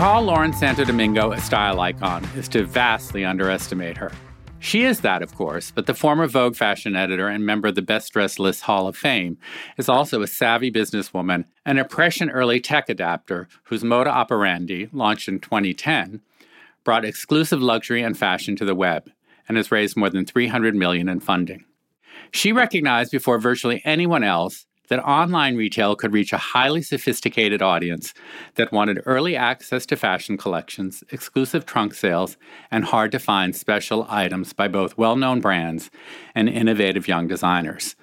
Call Lauren Santo Domingo a style icon is to vastly underestimate her. She is that, of course, but the former Vogue fashion editor and member of the Best Dressed List Hall of Fame is also a savvy businesswoman, an impression early tech adapter whose moda operandi, launched in 2010, brought exclusive luxury and fashion to the web and has raised more than 300 million in funding. She recognized before virtually anyone else that online retail could reach a highly sophisticated audience that wanted early access to fashion collections, exclusive trunk sales, and hard to find special items by both well known brands and innovative young designers.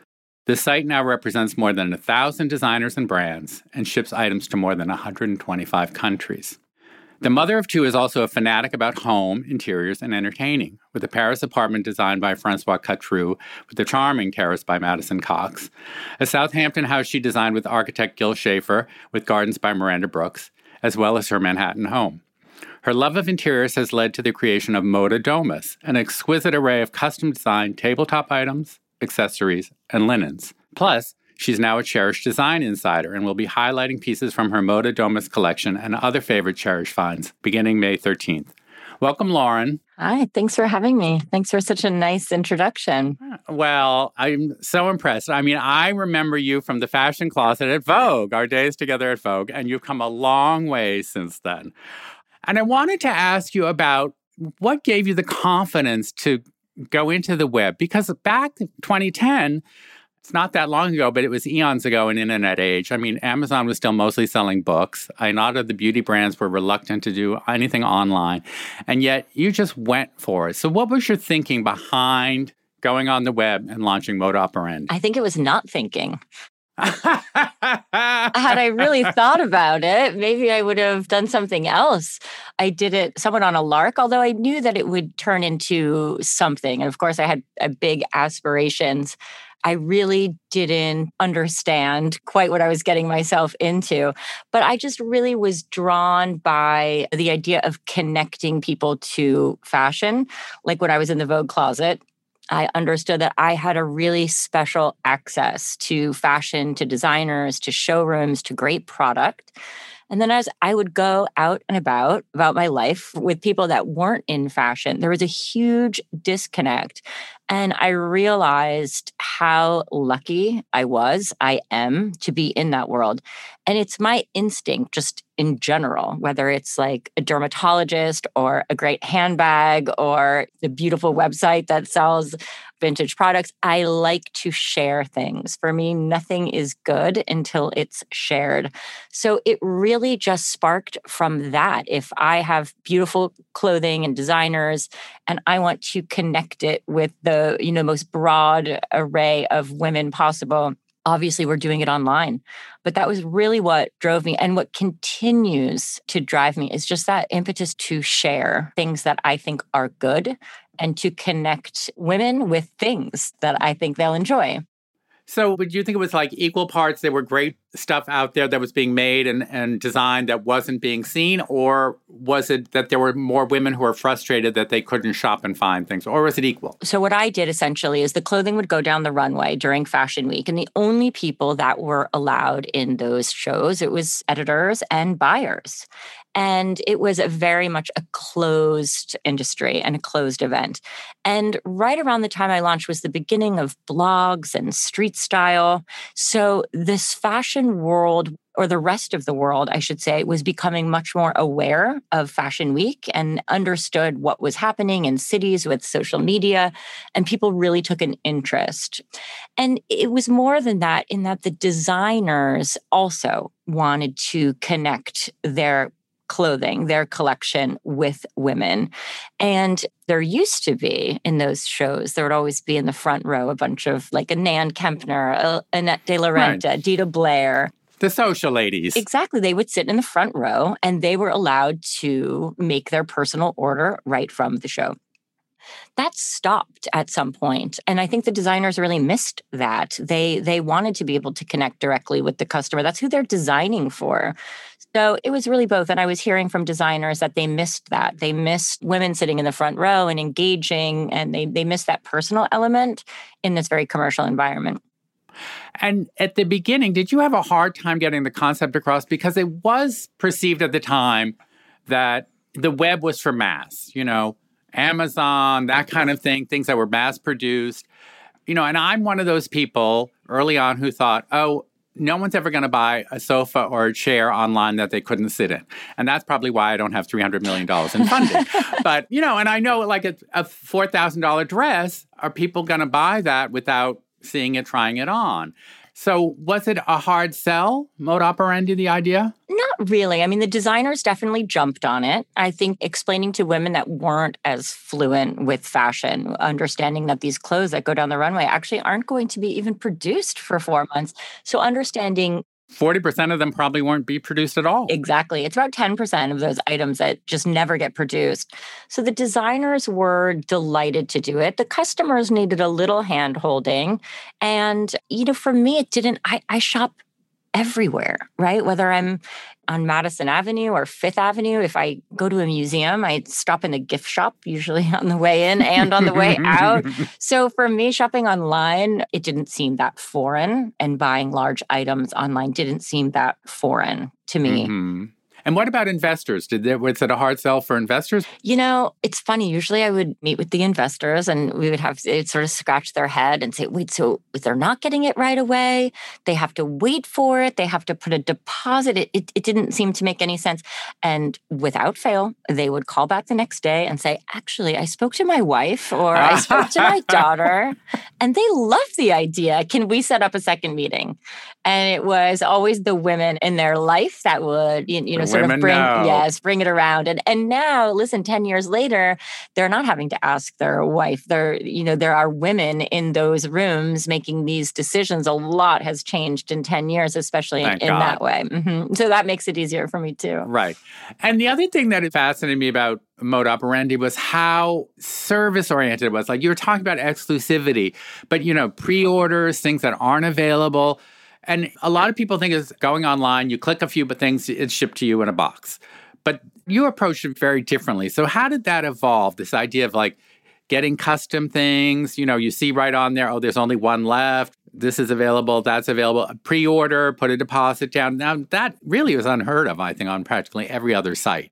The site now represents more than 1,000 designers and brands and ships items to more than 125 countries. The mother of two is also a fanatic about home, interiors, and entertaining, with a Paris apartment designed by Francois Catroux, with a charming terrace by Madison Cox, a Southampton house she designed with architect Gil Schafer, with gardens by Miranda Brooks, as well as her Manhattan home. Her love of interiors has led to the creation of Moda Domus, an exquisite array of custom designed tabletop items, accessories, and linens. Plus, She's now a Chairish Design Insider and will be highlighting pieces from her Moda Domus collection and other favorite Chairish finds beginning May 13th. Welcome, Lauren. Hi, thanks for having me. Thanks for such a nice introduction. Ah, well, I'm so impressed. I mean, I remember you from the fashion closet at Vogue, our days together at Vogue, and you've come a long way since then. And I wanted to ask you about what gave you the confidence to go into the web because back 2010 it's not that long ago, but it was eons ago in internet age. I mean, Amazon was still mostly selling books. A lot of the beauty brands were reluctant to do anything online. And yet you just went for it. So what was your thinking behind going on the web and launching Moda Operandi? I think it was not thinking. Had I really thought about it, maybe I would have done something else. I did it somewhat on a lark, although I knew that it would turn into something. And of course, I had uh, big aspirations I really didn't understand quite what I was getting myself into. But I just really was drawn by the idea of connecting people to fashion. Like when I was in the Vogue closet, I understood that I had a really special access to fashion, to designers, to showrooms, to great product. And then as I would go out and about about my life with people that weren't in fashion, there was a huge disconnect. And I realized how lucky I was, I am to be in that world. And it's my instinct, just in general, whether it's like a dermatologist or a great handbag or the beautiful website that sells vintage products. I like to share things. For me, nothing is good until it's shared. So it really just sparked from that. If I have beautiful clothing and designers and I want to connect it with the, you know, most broad array of women possible, obviously we're doing it online but that was really what drove me and what continues to drive me is just that impetus to share things that i think are good and to connect women with things that I think they'll enjoy. So, would you think it was like equal parts? They were great stuff out there that was being made and, and designed that wasn't being seen? Or was it that there were more women who were frustrated that they couldn't shop and find things? Or was it equal? So, what I did essentially is the clothing would go down the runway during Fashion Week. And the only people that were allowed in those shows, it was editors and buyers. And it was a very much a closed industry and a closed event. And right around the time I launched was the beginning of blogs and street style. So this fashion world or the rest of the world, I should say, was becoming much more aware of Fashion Week and understood what was happening in cities with social media. And people really took an interest. And it was more than that, in that the designers also wanted to connect their clothing, their collection with women. And there used to be in those shows, there would always be in the front row a bunch of like a Nan Kempner, a Annette De La Renta, right. Deeda Blair. The social ladies. Exactly. They would sit in the front row and they were allowed to make their personal order right from the show. That stopped at some point, and I think the designers really missed that. They they wanted to be able to connect directly with the customer. That's who they're designing for. So it was really both. And I was hearing from designers that they missed that. They missed women sitting in the front row and engaging, and they, they missed that personal element in this very commercial environment. And at the beginning, did you have a hard time getting the concept across? Because it was perceived at the time that the web was for mass, you know, Amazon, that kind of thing, things that were mass produced. You know, and I'm one of those people early on who thought, oh, no one's ever going to buy a sofa or a chair online that they couldn't sit in. And that's probably why I don't have $300 million in funding. but, you know, and I know like a, a $4,000 dress, are people going to buy that without seeing it, trying it on. So, was it a hard sell, Moda Operandi, the idea? Not really. I mean, the designers definitely jumped on it. I think explaining to women that weren't as fluent with fashion, understanding that these clothes that go down the runway actually aren't going to be even produced for four months. So, understanding 40% of them probably won't be produced at all. Exactly. It's about 10% of those items that just never get produced. So the designers were delighted to do it. The customers needed a little hand holding. And, you know, for me, it didn't, I, I shop everywhere, right? Whether I'm on Madison Avenue or Fifth Avenue. If I go to a museum, I stop in a gift shop, usually on the way in and on the way out. So for me, shopping online, it didn't seem that foreign, and buying large items online didn't seem that foreign to me. Mm-hmm. And what about investors? Did there, was it a hard sell for investors? You know, it's funny. Usually I would meet with the investors and we would have it sort of scratch their head and say, wait, so they're not getting it right away, they have to wait for it, they have to put a deposit. It, it, it didn't seem to make any sense. And without fail, they would call back the next day and say, actually, I spoke to my wife or I spoke to my daughter and they love the idea. Can we set up a second meeting? And it was always the women in their life that would, you know, sort of bring know. yes, bring it around. And and now, listen, 10 years later, they're not having to ask their wife. There, you know, there are women in those rooms making these decisions. A lot has changed in 10 years, especially in, in that way. Mm-hmm. So that makes it easier for me too. Right. And the other thing that fascinated me about Moda Operandi was how service oriented it was. Like you were talking about exclusivity, but you know, pre-orders, things that aren't available. And a lot of people think it's going online, you click a few things, it's shipped to you in a box. But you approached it very differently. So how did that evolve? This idea of like getting custom things, you know, you see right on there, oh, there's only one left. This is available, that's available. Pre-order, put a deposit down. Now that really was unheard of, I think, on practically every other site.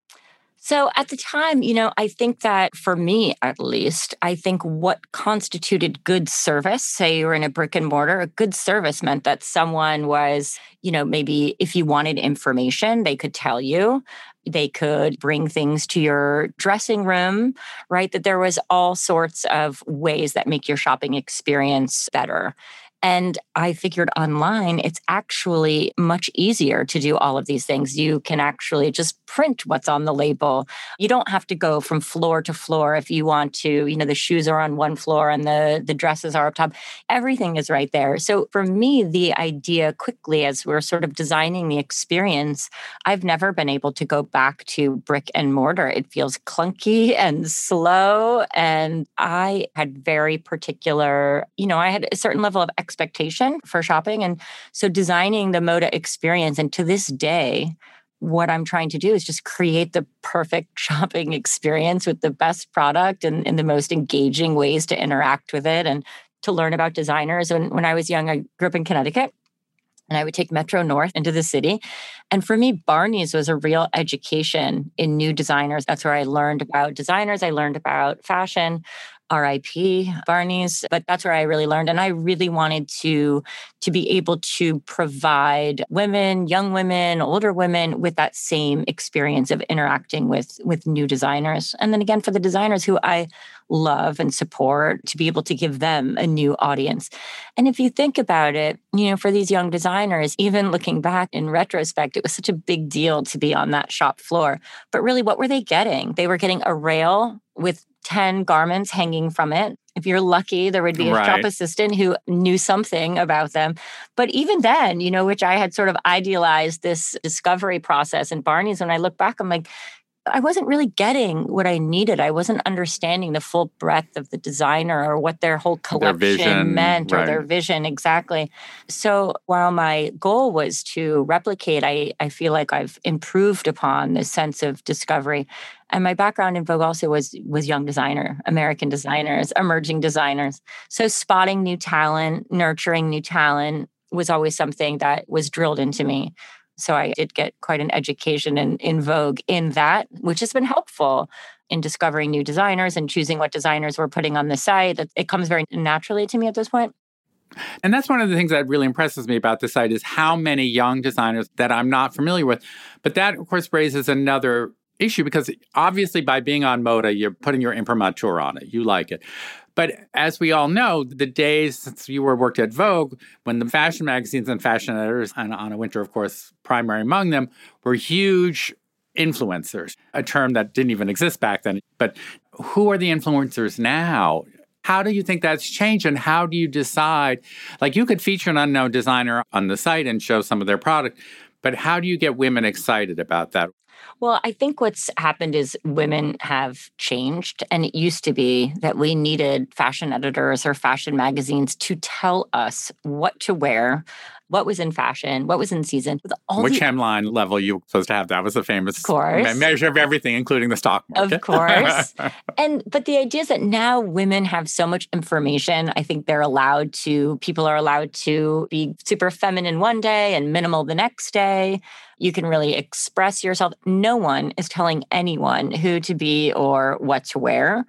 So at the time, you know, I think that for me at least, I think what constituted good service, say you were in a brick and mortar, a good service meant that someone was, you know, maybe if you wanted information, they could tell you. They could bring things to your dressing room, right? That there was all sorts of ways that make your shopping experience better. And I figured online, it's actually much easier to do all of these things. You can actually just print what's on the label. You don't have to go from floor to floor if you want to. You know, the shoes are on one floor and the, the dresses are up top. Everything is right there. So for me, the idea quickly as we're sort of designing the experience, I've never been able to go back to brick and mortar. It feels clunky and slow. And I had very particular, you know, I had a certain level of expectation for shopping. And so designing the Moda experience, and to this day, what I'm trying to do is just create the perfect shopping experience with the best product and, and the most engaging ways to interact with it and to learn about designers. And when I was young, I grew up in Connecticut and I would take Metro North into the city. And for me, Barney's was a real education in new designers. That's where I learned about designers, I learned about fashion. RIP Barney's, but that's where I really learned. And I really wanted to, to be able to provide women, young women, older women with that same experience of interacting with, with new designers. And then again, for the designers who I love and support, to be able to give them a new audience. And if you think about it, you know, for these young designers, even looking back in retrospect, it was such a big deal to be on that shop floor. But really, what were they getting? They were getting a rail with 10 garments hanging from it If you're lucky, there would be a Right. shop assistant who knew something about them. But even then, you know, which I had sort of idealized this discovery process in Barney's, when I look back, I'm like, I wasn't really getting what I needed. I wasn't understanding the full breadth of the designer or what their whole collection vision, meant or their vision exactly. So while my goal was to replicate, I, I feel like I've improved upon the sense of discovery. And my background in Vogue also was was young designer, American designers, emerging designers. So spotting new talent, nurturing new talent was always something that was drilled into me. So I did get quite an education in, in Vogue in that, which has been helpful in discovering new designers and choosing what designers we're putting on the site. It- It comes very naturally to me at this point. And that's one of the things that really impresses me about the site is how many young designers that I'm not familiar with. But that, of course, raises another issue because obviously by being on Moda, you're putting your imprimatur on it. You like it. But as we all know, the days since you were worked at Vogue, when the fashion magazines and fashion editors, and Anna Wintour, of course, primary among them, were huge influencers, a term that didn't even exist back then. But who are the influencers now? How do you think that's changed and how do you decide? Like you could feature an unknown designer on the site and show some of their product, but how do you get women excited about that? Well, I think what's happened is women have changed. And it used to be that we needed fashion editors or fashion magazines to tell us what to wear, what was in fashion, what was in season. With all Which the, hemline level you were supposed to have? That was the famous course. measure of everything, including the stock market. Of course. and but the idea is that now women have so much information. I think they're allowed to, people are allowed to be super feminine one day and minimal the next day. You can really express yourself. No one is telling anyone who to be or what to wear.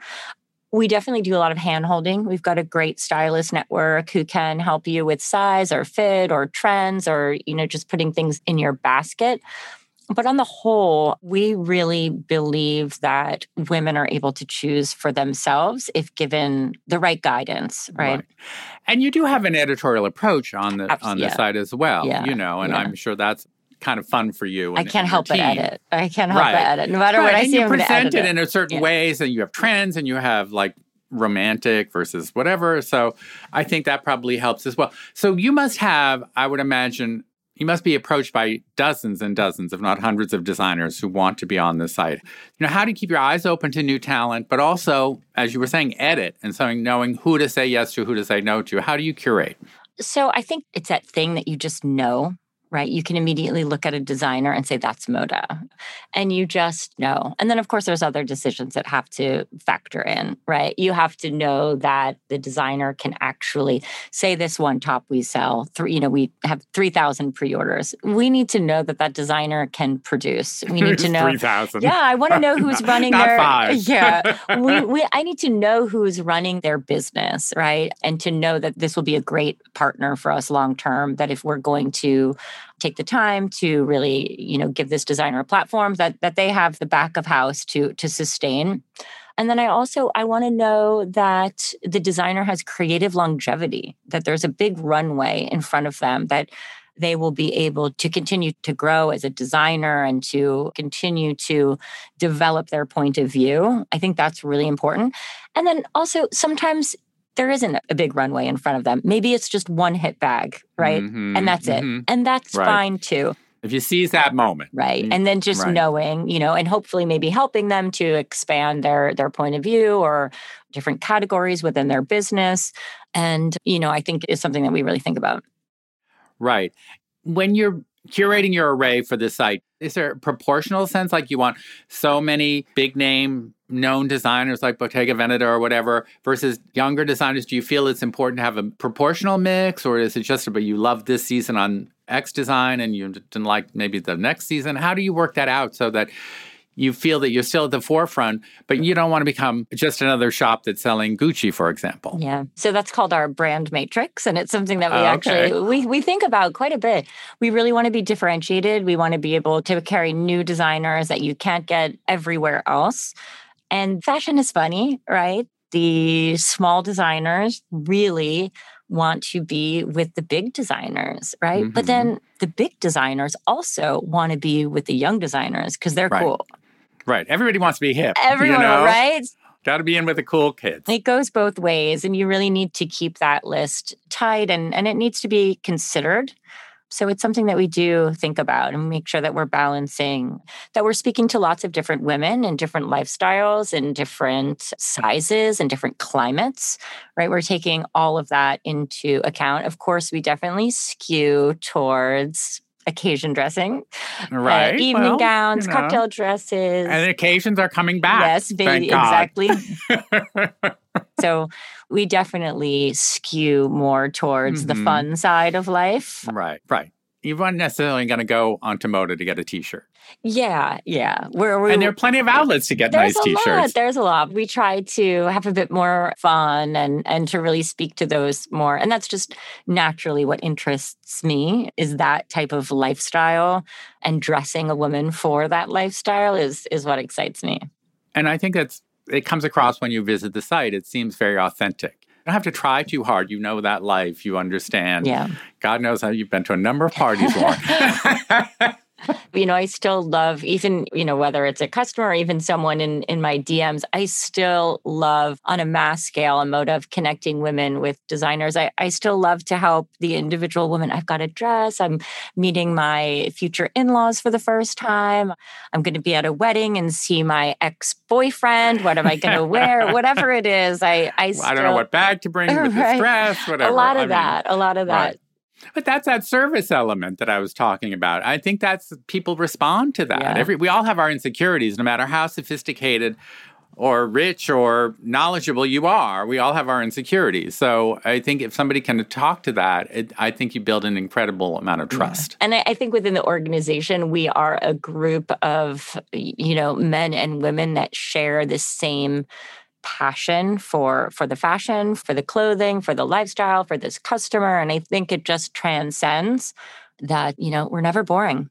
We definitely do a lot of hand holding. We've got a great stylist network who can help you with size or fit or trends or, you know, just putting things in your basket. But on the whole, we really believe that women are able to choose for themselves if given the right guidance, right? And you do have an editorial approach on the on the yeah. site as well, Yeah, you know, and yeah. I'm sure that's kind of fun for you. I can't and help but edit. I can't help Right. but edit. No matter Right, what I and see, you I'm present it. in a certain Yeah. ways, and you have trends, and you have like romantic versus whatever. So I think that probably helps as well. So you must have, I would imagine, you must be approached by dozens and dozens, if not hundreds, of designers who want to be on the site. You know, how do you keep your eyes open to new talent, but also, as you were saying, edit and so knowing who to say yes to, who to say no to? How do you curate? So I think it's that thing that you just know, right? You can immediately look at a designer and say, that's Moda. And you just know. And then, of course, there's other decisions that have to factor in, right? You have to know that the designer can actually say this one top we sell, three, you know, we have 3,000 pre orders. We need to know that that designer can produce. We need to know. 3,000. Yeah, I want to know who's running Not their five. Yeah. We, we I need to know who's running their business, right? And to know that this will be a great partner for us long term that if we're going to take the time to really, you know, give this designer a platform that that they have the back of house to to sustain. And then I also I want to know that the designer has creative longevity, that there's a big runway in front of them that they will be able to continue to grow as a designer and to continue to develop their point of view. I think that's really important. And then also sometimes there isn't a big runway in front of them. Maybe it's just one hit bag, right? Mhm, And that's mhm. it. And that's Right. fine too. If you seize that moment. Right. Mm, And then just right. knowing, you know, and hopefully maybe helping them to expand their their point of view or different categories within their business. And, you know, I think is something that we really think about. Right. When you're curating your array for the site, is there a proportional sense like you want so many big name known designers like Bottega Veneta or whatever versus younger designers? Do you feel it's important to have a proportional mix or is it just about you love this season on X design and you didn't like maybe the next season? How do you work that out so that you feel that you're still at the forefront, but you don't want to become just another shop that's selling Gucci, for example? Yeah. So that's called our brand matrix. And it's something that we Oh, okay. actually we, we think about quite a bit. We really want to be differentiated. We want to be able to carry new designers that you can't get everywhere else. And fashion is funny, right? The small designers really want to be with the big designers, right? But Mhm. then the big designers also want to be with the young designers because they're Right. cool. Right. Everybody wants to be hip. you Everyone, know? right? Got to be in with the cool kids. It goes both ways, and you really need to keep that list tight and, and it needs to be considered. So it's something that we do think about and make sure that we're balancing, that we're speaking to lots of different women and different lifestyles and different sizes and different climates, right? We're taking all of that into account. Of course, we definitely skew towards occasion dressing, uh, right? Uh, evening well, gowns, you know. cocktail dresses, and occasions are coming back. Yes, baby, exactly. so we definitely skew more towards mm-hmm. the fun side of life. Right, right. You weren't necessarily going to go onto Moda to get a T-shirt. Yeah, yeah. Where we, and there are plenty of outlets to get nice T-shirts. Lot, there's a lot. We try to have a bit more fun and and to really speak to those more. And that's just naturally what interests me is that type of lifestyle and dressing a woman for that lifestyle is is what excites me. And I think that's it comes across when you visit the site. It seems very authentic. You don't have to try too hard. You know that life. You understand. Yeah. God knows how you've been to a number of parties, Lauren. you know, I still love even, you know, whether it's a customer or even someone in in my DMs, I still love on a mass scale a mode of connecting women with designers. I, I still love to help the individual woman. I've got a dress. I'm meeting my future in-laws for the first time. I'm going to be at a wedding and see my ex-boyfriend. What am I going to wear? Whatever it is, I I, still, I don't know what bag to bring with right. this dress, whatever. A lot of I that. Mean, a lot of that. Right. But that's that service element that I was talking about. I think that's people respond to that. Yeah. Every we all have our insecurities, no matter how sophisticated or rich or knowledgeable you are. We all have our insecurities. So I think if somebody can talk to that, it, I think you build an incredible amount of trust. Yeah. And I, I think within the organization, we are a group of you know men and women that share the same passion for for the fashion for the clothing for the lifestyle for this customer and i think it just transcends that you know we're never boring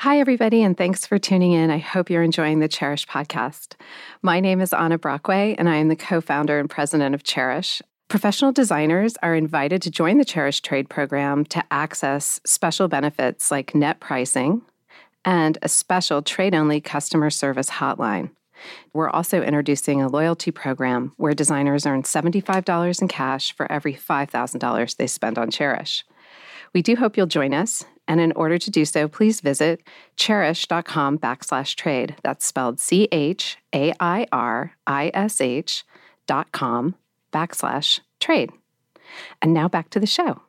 Hi, everybody, and thanks for tuning in. I hope you're enjoying the Chairish podcast. My name is Anna Brockway, and I am the co founder and president of Chairish. Professional designers are invited to join the Chairish Trade Program to access special benefits like net pricing and a special trade only customer service hotline. We're also introducing a loyalty program where designers earn $75 in cash for every $5,000 they spend on Chairish. We do hope you'll join us, and in order to do so, please visit chairish.com backslash trade. That's spelled C H A I R I S H dot com backslash trade. And now back to the show.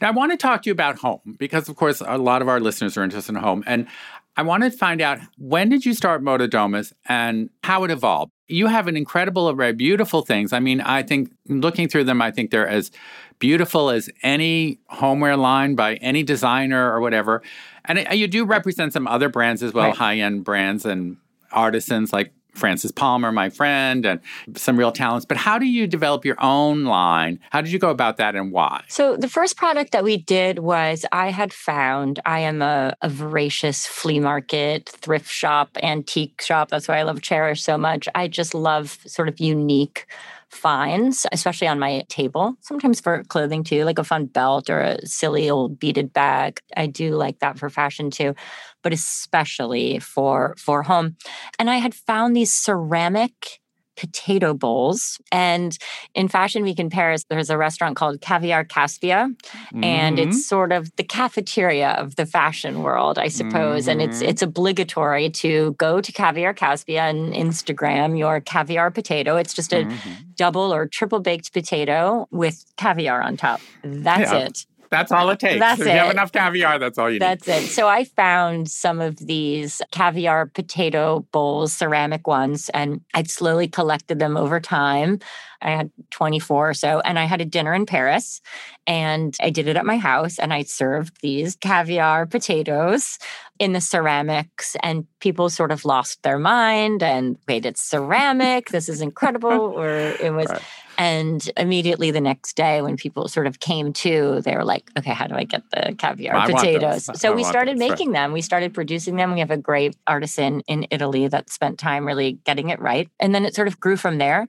Now, I want to talk to you about home because, of course, a lot of our listeners are interested in home. And I want to find out when did you start Moda and how it evolved? You have an incredible array of beautiful things. I mean, I think looking through them, I think they're as beautiful as any homeware line by any designer or whatever. And uh, you do represent some other brands as well, right. high end brands and artisans like Frances Palmer, my friend, and some real talents. But how do you develop your own line? How did you go about that and why? So, the first product that we did was I had found I am a, a voracious flea market, thrift shop, antique shop. That's why I love Chairish so much. I just love sort of unique finds, especially on my table, sometimes for clothing too, like a fun belt or a silly old beaded bag. I do like that for fashion too, but especially for for home. And I had found these ceramic potato bowls. And in Fashion Week in Paris, there's a restaurant called Caviar Kaspia. Mm-hmm. And it's sort of the cafeteria of the fashion world, I suppose. Mm-hmm. And it's mm-hmm. it's obligatory to go to Caviar Kaspia and Instagram your caviar potato. It's just a mm-hmm. double or triple baked potato with caviar on top. That's yeah. it. That's all it takes. That's if it. you have enough caviar, that's all you that's need. That's it. So I found some of these caviar potato bowls, ceramic ones, and I'd slowly collected them over time. I had 24 or so, and I had a dinner in Paris, and I did it at my house, and I served these caviar potatoes in the ceramics, and people sort of lost their mind and wait, it's ceramic. this is incredible. Or it was. Right. And immediately the next day, when people sort of came to, they were like, okay, how do I get the caviar I potatoes? So I we started making them. We started producing them. We have a great artisan in Italy that spent time really getting it right. And then it sort of grew from there.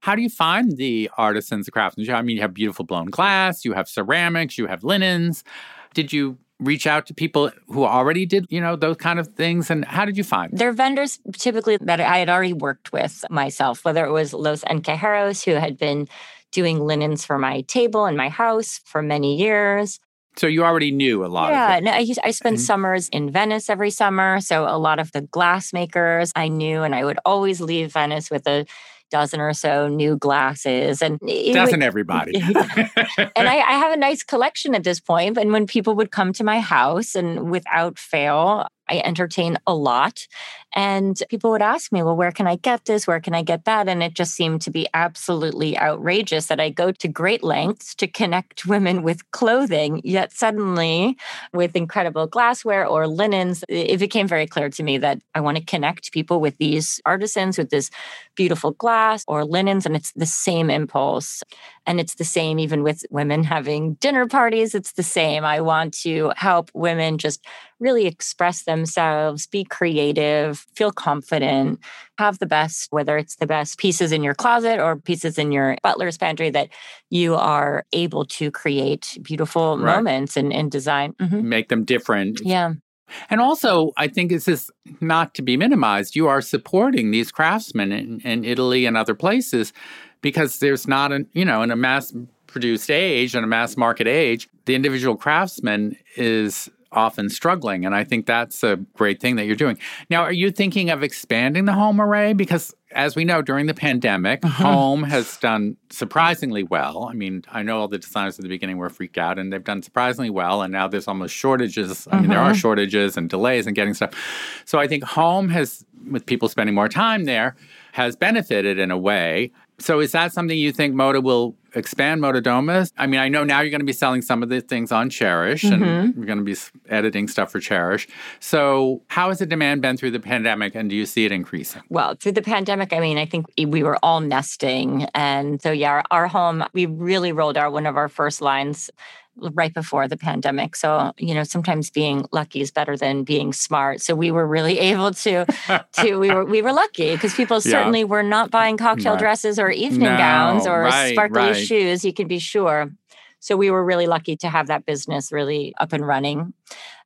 How do you find the artisans, the craftsmen? I mean, you have beautiful blown glass, you have ceramics, you have linens. Did you reach out to people who already did, you know, those kind of things? And how did you find? They're vendors typically that I had already worked with myself, whether it was Los Encajeros, who had been doing linens for my table in my house for many years. So you already knew a lot yeah, no, I, I spent Mhm. summers in Venice every summer. So a lot of the glass makers I knew, and I would always leave Venice with a dozen or so new glasses. And Doesn't everybody? and I, I have a nice collection at this point. And when people would come to my house, and without fail, I entertain a lot. And people would ask me, well, where can I get this? Where can I get that? And it just seemed to be absolutely outrageous that I go to great lengths to connect women with clothing, yet suddenly with incredible glassware or linens, it became very clear to me that I want to connect people with these artisans, with this beautiful glass or linens. And it's the same impulse. And it's the same even with women having dinner parties. It's the same. I want to help women just really express themselves, be creative, feel confident, have the best, whether it's the best pieces in your closet or pieces in your butler's pantry, that you are able to create beautiful Right. moments and, and design. Mhm. Make them different. Yeah. And also, I think this is not to be minimized. You are supporting these craftsmen in, in Italy and other places because there's not an you know, in a mass produced age and a mass market age, the individual craftsman is often struggling. And I think that's a great thing that you're doing. Now, are you thinking of expanding the home array? Because as we know, during the pandemic, uh-huh. home has done surprisingly well. I mean, I know all the designers at the beginning were freaked out and they've done surprisingly well. And now there's almost shortages. I mean, there are uh-huh. shortages and delays in getting stuff. So I think home has, with people spending more time there, has benefited in a way. So is that something you think Moda will expand Moda Domus? I mean, I know now you're going to be selling some of the things on Chairish and you're going to be editing stuff for Chairish. So how has the demand been through the pandemic and do you see it increasing? Well, through the pandemic, I mean, I think we were all nesting. And so, yeah, our, our home, we really rolled out one of our first lines right before the pandemic. So, you know, sometimes being lucky is better than being smart. So we were really able to to we were we were lucky because people Yeah. certainly were not buying cocktail Right. dresses or evening No, gowns or right, sparkly right. shoes, you can be sure. So we were really lucky to have that business really up and running.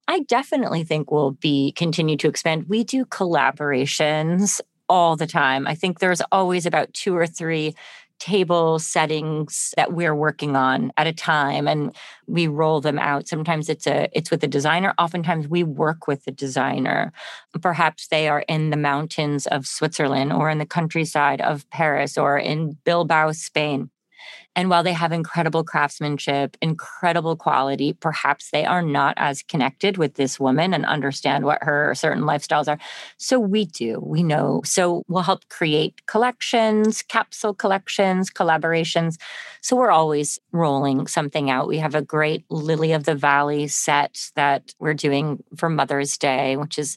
I definitely think we'll be continue to expand. We do collaborations all the time. I think there's always about two or three table settings that we're working on at a time and we roll them out. Sometimes it's a it's with a designer. Oftentimes we work with the designer. Perhaps they are in the mountains of switzerland or in the countryside of paris or in bilbao spain and while they have incredible craftsmanship, incredible quality, perhaps they are not as connected with this woman and understand what her certain lifestyles are. So we do, we know. So we'll help create collections, capsule collections, collaborations. So we're always rolling something out. We have a great Lily of the Valley set that we're doing for Mother's Day, which is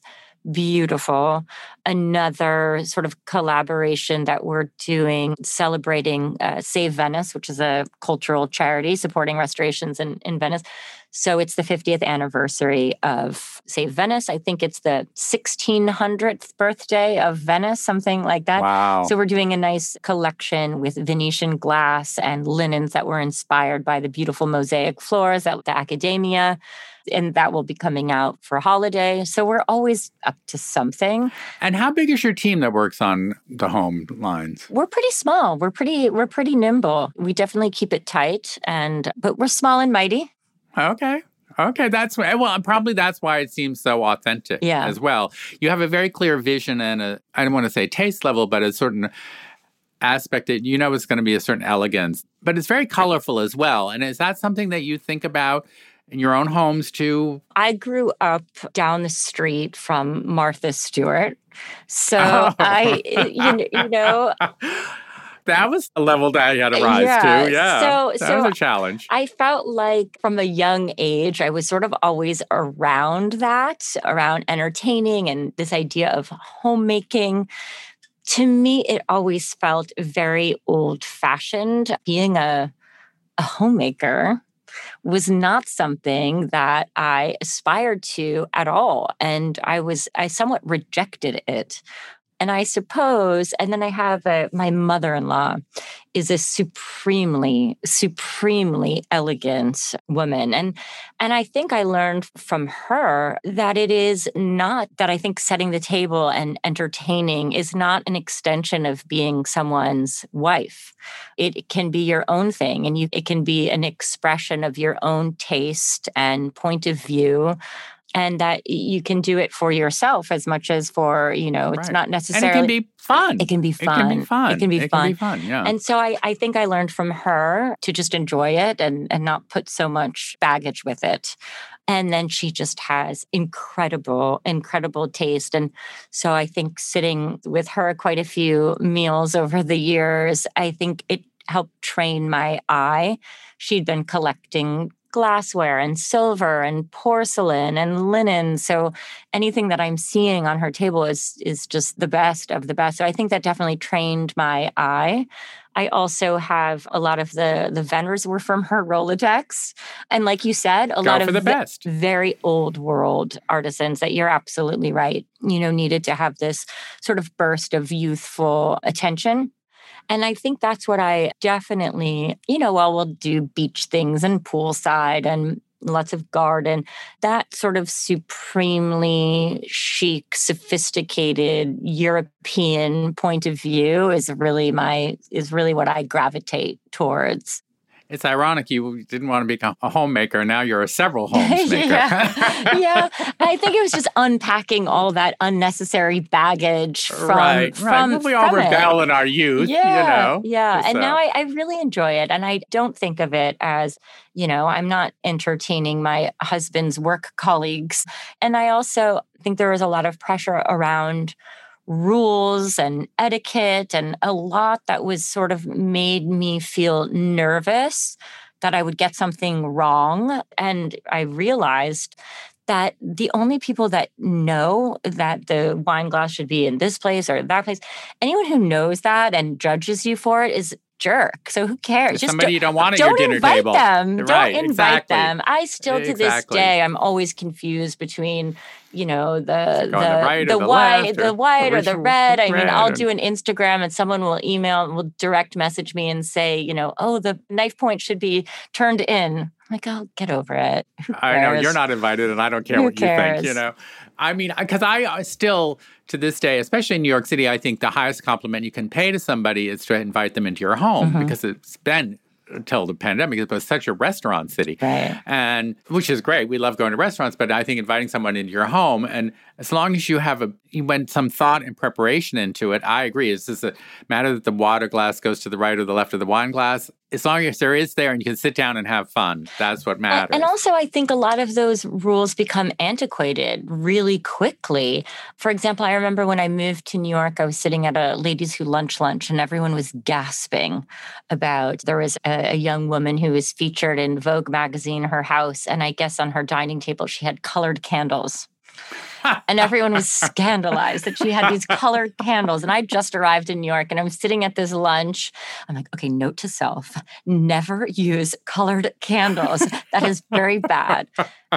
beautiful. Another sort of collaboration that we're doing, celebrating uh, Save Venice, which is a cultural charity supporting restorations in, in Venice. So it's the 50th anniversary of Save Venice. I think it's the 1600th birthday of Venice, something like that. Wow. So we're doing a nice collection with Venetian glass and linens that were inspired by the beautiful mosaic floors at the Accademia. And that will be coming out for holiday. So we're always up to something. and how big is your team that works on the home lines? We're pretty small. We're pretty we're pretty nimble. We definitely keep it tight and but we're small and mighty. Okay. Okay, that's why. Well, probably that's why it seems so authentic. Yeah. As well, you have a very clear vision and a I don't want to say taste level, but a certain aspect that you know is going to be a certain elegance, but it's very colorful as well. And is that something that you think about in your own homes too? I grew up down the street from Martha Stewart. So Oh. I you, you know that was a level that I had to rise Yeah, to. Yeah. so- that so was a challenge. I felt like from a young age, I was sort of always around that, around entertaining and this idea of homemaking. To me, it always felt very old fashioned. Being a, a homemaker was not something that I aspired to at all. And I was, I somewhat rejected it. And I suppose, and then I have a, my mother in law is a supremely, supremely elegant woman. And, and I think I learned from her that it is not that I think setting the table and entertaining is not an extension of being someone's wife. It can be your own thing and you, it can be an expression of your own taste and point of view and that you can do it for yourself as much as for you know it's not necessarily and it can be fun. It can be fun it can be fun. It can be, it fun. Can be fun yeah. And so I, I think i learned from her to just enjoy it and and not put so much baggage with it. And then she just has incredible incredible taste. And so i think sitting with her quite a few meals over the years i think it helped train my eye. She'd been collecting glassware and silver and porcelain and linen. So anything that I'm seeing on her table is is just the best of the best. So I think that definitely trained my eye. I also have a lot of the the vendors were from her Rolodex, and like you said, a Go lot of the best. very old world artisans that you're absolutely right. You know, needed to have this sort of burst of youthful attention. And I think that's what I definitely, you know, while we'll do beach things and poolside and lots of garden, that sort of supremely chic, sophisticated European point of view is really my, is really what I gravitate towards. It's ironic you didn't want to become a homemaker. Now you're a several homes maker. yeah. yeah. I think it was just unpacking all that unnecessary baggage from right, from, right. Well, we all from it. rebel in our youth, yeah, you know. Yeah. And now uh I, I really enjoy it. And I don't think of it as, you know, I'm not entertaining my husband's work colleagues. And I also think there is a lot of pressure around rules and etiquette and a lot that was sort of made me feel nervous that I would get something wrong. And I realized that the only people that know that the wine glass should be in this place or that place, anyone who knows that and judges you for it is jerk. So who cares? There's somebody you don't want at don't your dinner invite table. them. Right, don't invite exactly. them. I still to this Exactly. day I'm always confused between you know the the, the right the the white the or white or the red. I mean, I'll do an Instagram and someone will email and will direct message me and say, you know, oh, the knife point should be turned in. Like I'm like, oh, get over it. I know you're not invited, and I don't care Who what you think. You know, I mean, because I I still to this day, especially in New York City, I think the highest compliment you can pay to somebody is to invite them into your home Mhm. because it's been until the pandemic it was such a restaurant city Right. and which is great we love going to restaurants but i think inviting someone into your home and as long as you have a you went some thought and preparation into it i agree it's just a matter that the water glass goes to the right or the left of the wine glass as long as there is there and you can sit down and have fun that's what matters And also, I think a lot of those rules become antiquated really quickly. For example, I remember when I moved to New York, I was sitting at a ladies who lunch lunch, and everyone was gasping about there was a, a young woman who was featured in Vogue magazine, her house, and I guess on her dining table she had colored candles. And everyone was scandalized that she had these colored candles. And I just arrived in New York and I'm sitting at this lunch. I'm like, okay, note to self never use colored candles. That is very bad.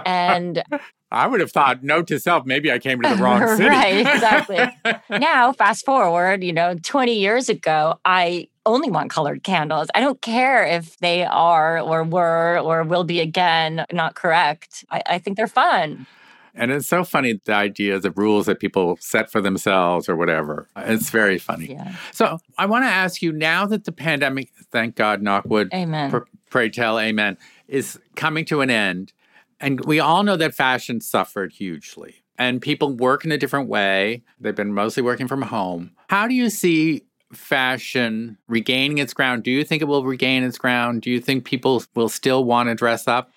And I would have thought, note to self, maybe I came to the wrong city. Right, exactly. now, fast forward, you know, 20 years ago, I only want colored candles. I don't care if they are or were or will be again not correct. I, I think they're fun. And it's so funny the ideas of rules that people set for themselves or whatever. It's very funny. Yeah. So I want to ask you now that the pandemic, thank God, knockwood, Amen. pr- pray tell, amen, is coming to an end. And we all know that fashion suffered hugely. And people work in a different way. They've been mostly working from home. How do you see fashion regaining its ground? Do you think it will regain its ground? Do you think people will still want to dress up?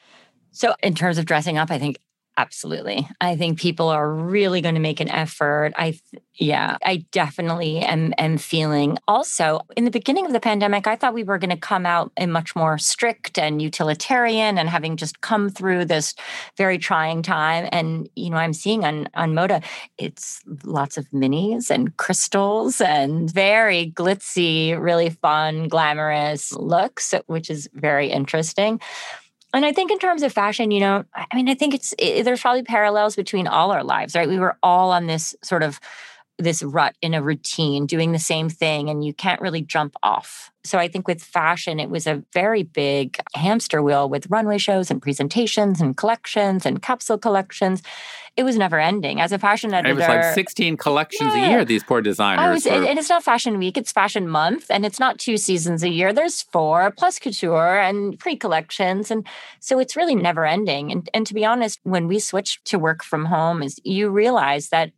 So, in terms of dressing up, I think absolutely. I think people are really going to make an effort. I, yeah, I definitely am, am feeling. Also, in the beginning of the pandemic, I thought we were going to come out in much more strict and utilitarian, and having just come through this very trying time. And you know, I'm seeing on on Moda, it's lots of minis and crystals and very glitzy, really fun, glamorous looks, which is very interesting. And I think in terms of fashion, you know, I mean, I think it's it, there's probably parallels between all our lives, right? We were all on this sort of this rut in a routine, doing the same thing, and you can't really jump off. So I think with fashion, it was a very big hamster wheel with runway shows and presentations and collections and capsule collections. It was never ending. As a fashion editor, it was like 16 collections yeah. a year, these poor oh, designers. Was, were... And it's not fashion week, it's fashion month, and it's not two seasons a year. There's four plus couture and pre collections. And so it's really never ending. And, and to be honest, when we switched to work from home, is you realize that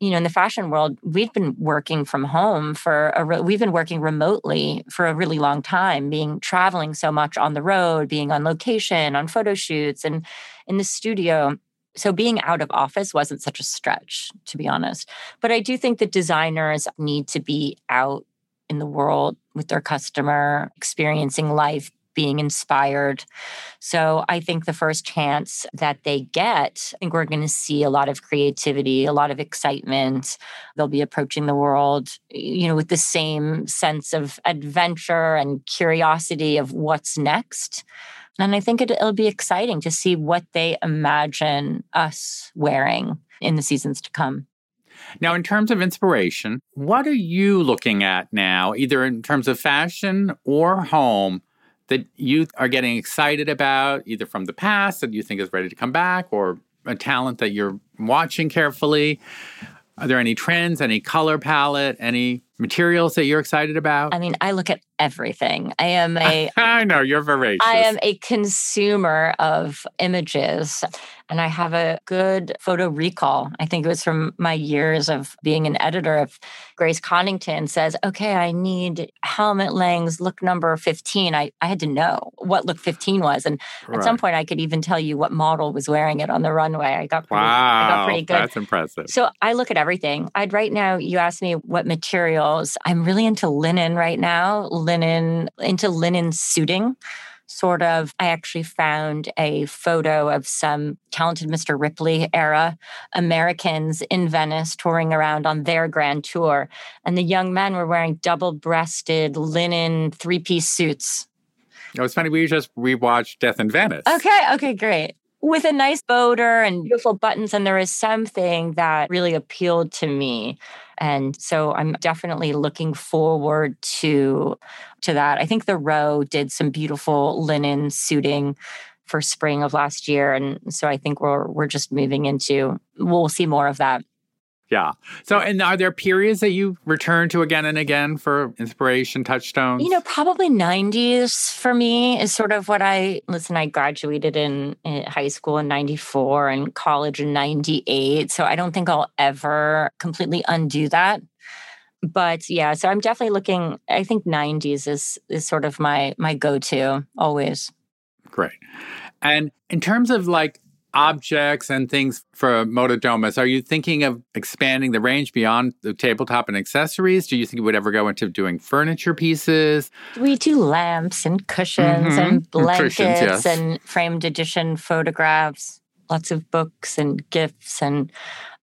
you know in the fashion world we've been working from home for a re- we've been working remotely for a really long time being traveling so much on the road being on location on photo shoots and in the studio. So being out of office wasn't such a stretch to be honest. But i do think that designers need to be out in the world with their customer experiencing life being inspired. So I think the first chance that they get, I think we're going to see a lot of creativity, a lot of excitement. They'll be approaching the world, you know, with the same sense of adventure and curiosity of what's next. And I think it, will be exciting to see what they imagine us wearing in the seasons to come. Now, in terms of inspiration, what are you looking at now, either in terms of fashion or home, that you are getting excited about, either from the past that you think is ready to come back, or a talent that you're watching carefully? Are there any trends, any color palette, any materials that you're excited about? I mean, I look at everything. I am a I know you're voracious. I am a consumer of images and I have a good photo recall. I think it was from my years of being an editor of Grace Coddington says, okay, I need helmet lengths, look number 15. I, I had to know what look 15 was. And right. at some point I could even tell you what model was wearing it on the runway. I got pretty, wow, I got pretty good. That's impressive. So I look at everything. I'd right now, you ask me what materials. I'm really into linen right now, linen, into linen suiting sort of, I actually found a photo of some talented Mr. Ripley era Americans in Venice touring around on their grand tour. And the young men were wearing double breasted linen three piece suits. Oh, it was funny. We just rewatched Death in Venice. Okay. Okay. Great with a nice boater and mm-hmm. beautiful buttons. And there is something that really appealed to me. And so I'm definitely looking forward to to that. I think the row did some beautiful linen suiting for spring of last year. And so I think we're we're just moving into we'll see more of that yeah. So, and are there periods that you return to again and again for inspiration touchstones? You know, probably 90s for me is sort of what I listen. I graduated in, in high school in 94 and college in 98. So, I don't think I'll ever completely undo that. But yeah, so I'm definitely looking, I think 90s is is sort of my my go-to always. Great. And in terms of like objects and things for Moda Domus, are you thinking of expanding the range beyond the tabletop and accessories? Do you think you would ever go into doing furniture pieces? We do lamps and cushions mm-hmm. and blankets and, yes. and framed edition photographs, lots of books and gifts and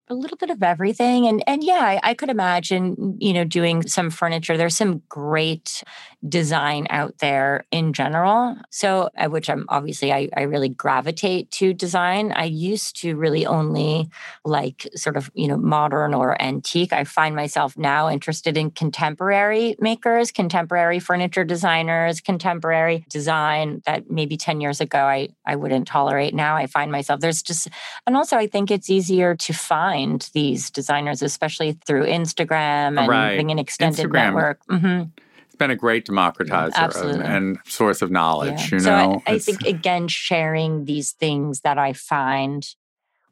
a little bit of everything and and yeah I, I, could imagine you know doing some furniture there's some great design out there in general so uh, which i'm obviously I, I really gravitate to design i used to really only like sort of you know modern or antique i find myself now interested in contemporary makers contemporary furniture designers contemporary design that maybe 10 years ago i i wouldn't tolerate now i find myself there's just and also i think it's easier to find find these designers, especially through Instagram and right. being an extended Instagram. network. Mm-hmm. It's been a great democratizer and source of knowledge. Yeah. You so know, I, I think again, sharing these things that I find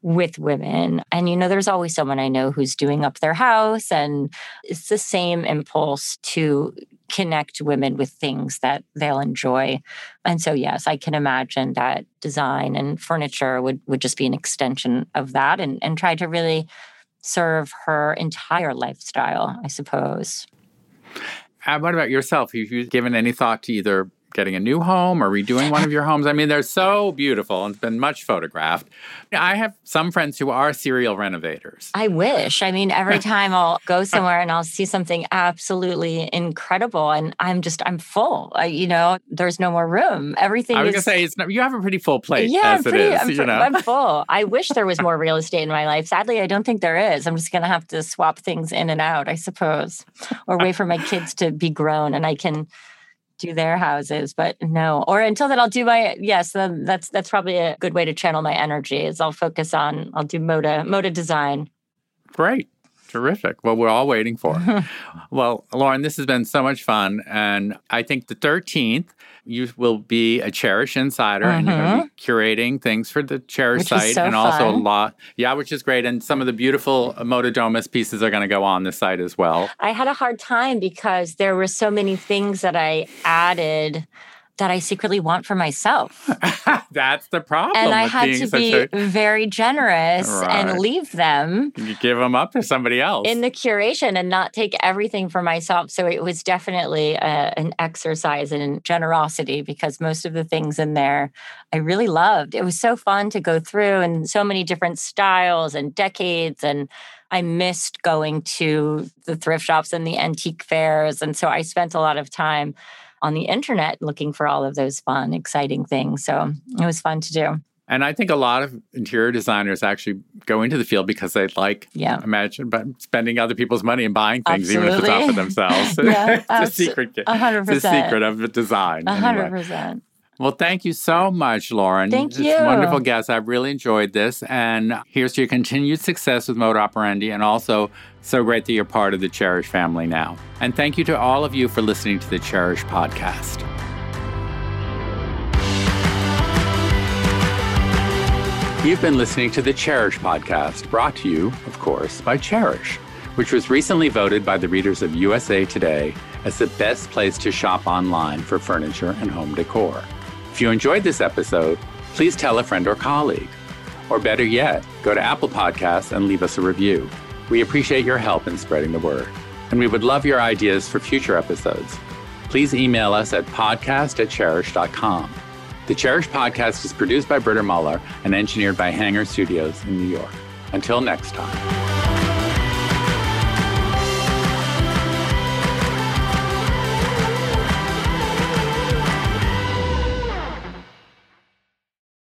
with women. And, you know, there's always someone I know who's doing up their house. And it's the same impulse to connect women with things that they'll enjoy. And so, yes, I can imagine that design and furniture would, would just be an extension of that and, and try to really serve her entire lifestyle, I suppose. What about yourself? Have you given any thought to either getting a new home or redoing one of your homes. I mean, they're so beautiful and it's been much photographed. I have some friends who are serial renovators. I wish. I mean, every time I'll go somewhere and I'll see something absolutely incredible, and I'm just I'm full. I, you know, there's no more room. Everything. I was is, gonna say it's not, you have a pretty full plate. Yeah, as pretty, it is. I'm, you know? I'm full. I wish there was more real estate in my life. Sadly, I don't think there is. I'm just going to have to swap things in and out, I suppose, or wait for my kids to be grown and I can do their houses. But no, or until then, I'll do my yes. That's that's probably a good way to channel my energy. Is I'll focus on I'll do moda moda design. Great. Terrific. Well, we're all waiting for. it. well, Lauren, this has been so much fun. And I think the 13th, you will be a Chairish insider and you're going to be curating things for the Chairish Mm-hmm. Which is site so and also a lot. Yeah, which is great. And some of the beautiful Moda Domus pieces are going to go on the site as well. I had a hard time because there were so many things that I added that I secretly want for myself. That's the problem. and I had to be a- very generous Right. and leave them you give them up to somebody else. in the curation and not take everything for myself. So it was definitely a, an exercise in generosity because most of the things in there I really loved. It was so fun to go through and so many different styles and decades and I missed going to the thrift shops and the antique fairs and so I spent a lot of time on the internet looking for all of those fun exciting things. So it was fun to do. and I think a lot of interior designers actually go into the field because they like Yeah. imagine but spending other people's money and buying things even if it's not for themselves. Yeah, it's a abso- secret. a hundred It's the secret of the design. A anyway. Well, thank you so much, Lauren. Thank It's you. wonderful guest. I've really enjoyed this. And here's to your continued success with Moda Operandi and also so great that you're part of the Chairish family now. And thank you to all of you for listening to the Chairish podcast. You've been listening to the Chairish podcast, brought to you, of course, by Chairish, which was recently voted by the readers of USA Today as the best place to shop online for furniture and home decor. If you enjoyed this episode, please tell a friend or colleague. Or better yet, go to Apple Podcasts and leave us a review. We appreciate your help in spreading the word. And we would love your ideas for future episodes. Please email us at podcast at chairish.com. The Chairish podcast is produced by Britta Muller and engineered by Hanger Studios in New York. Until next time.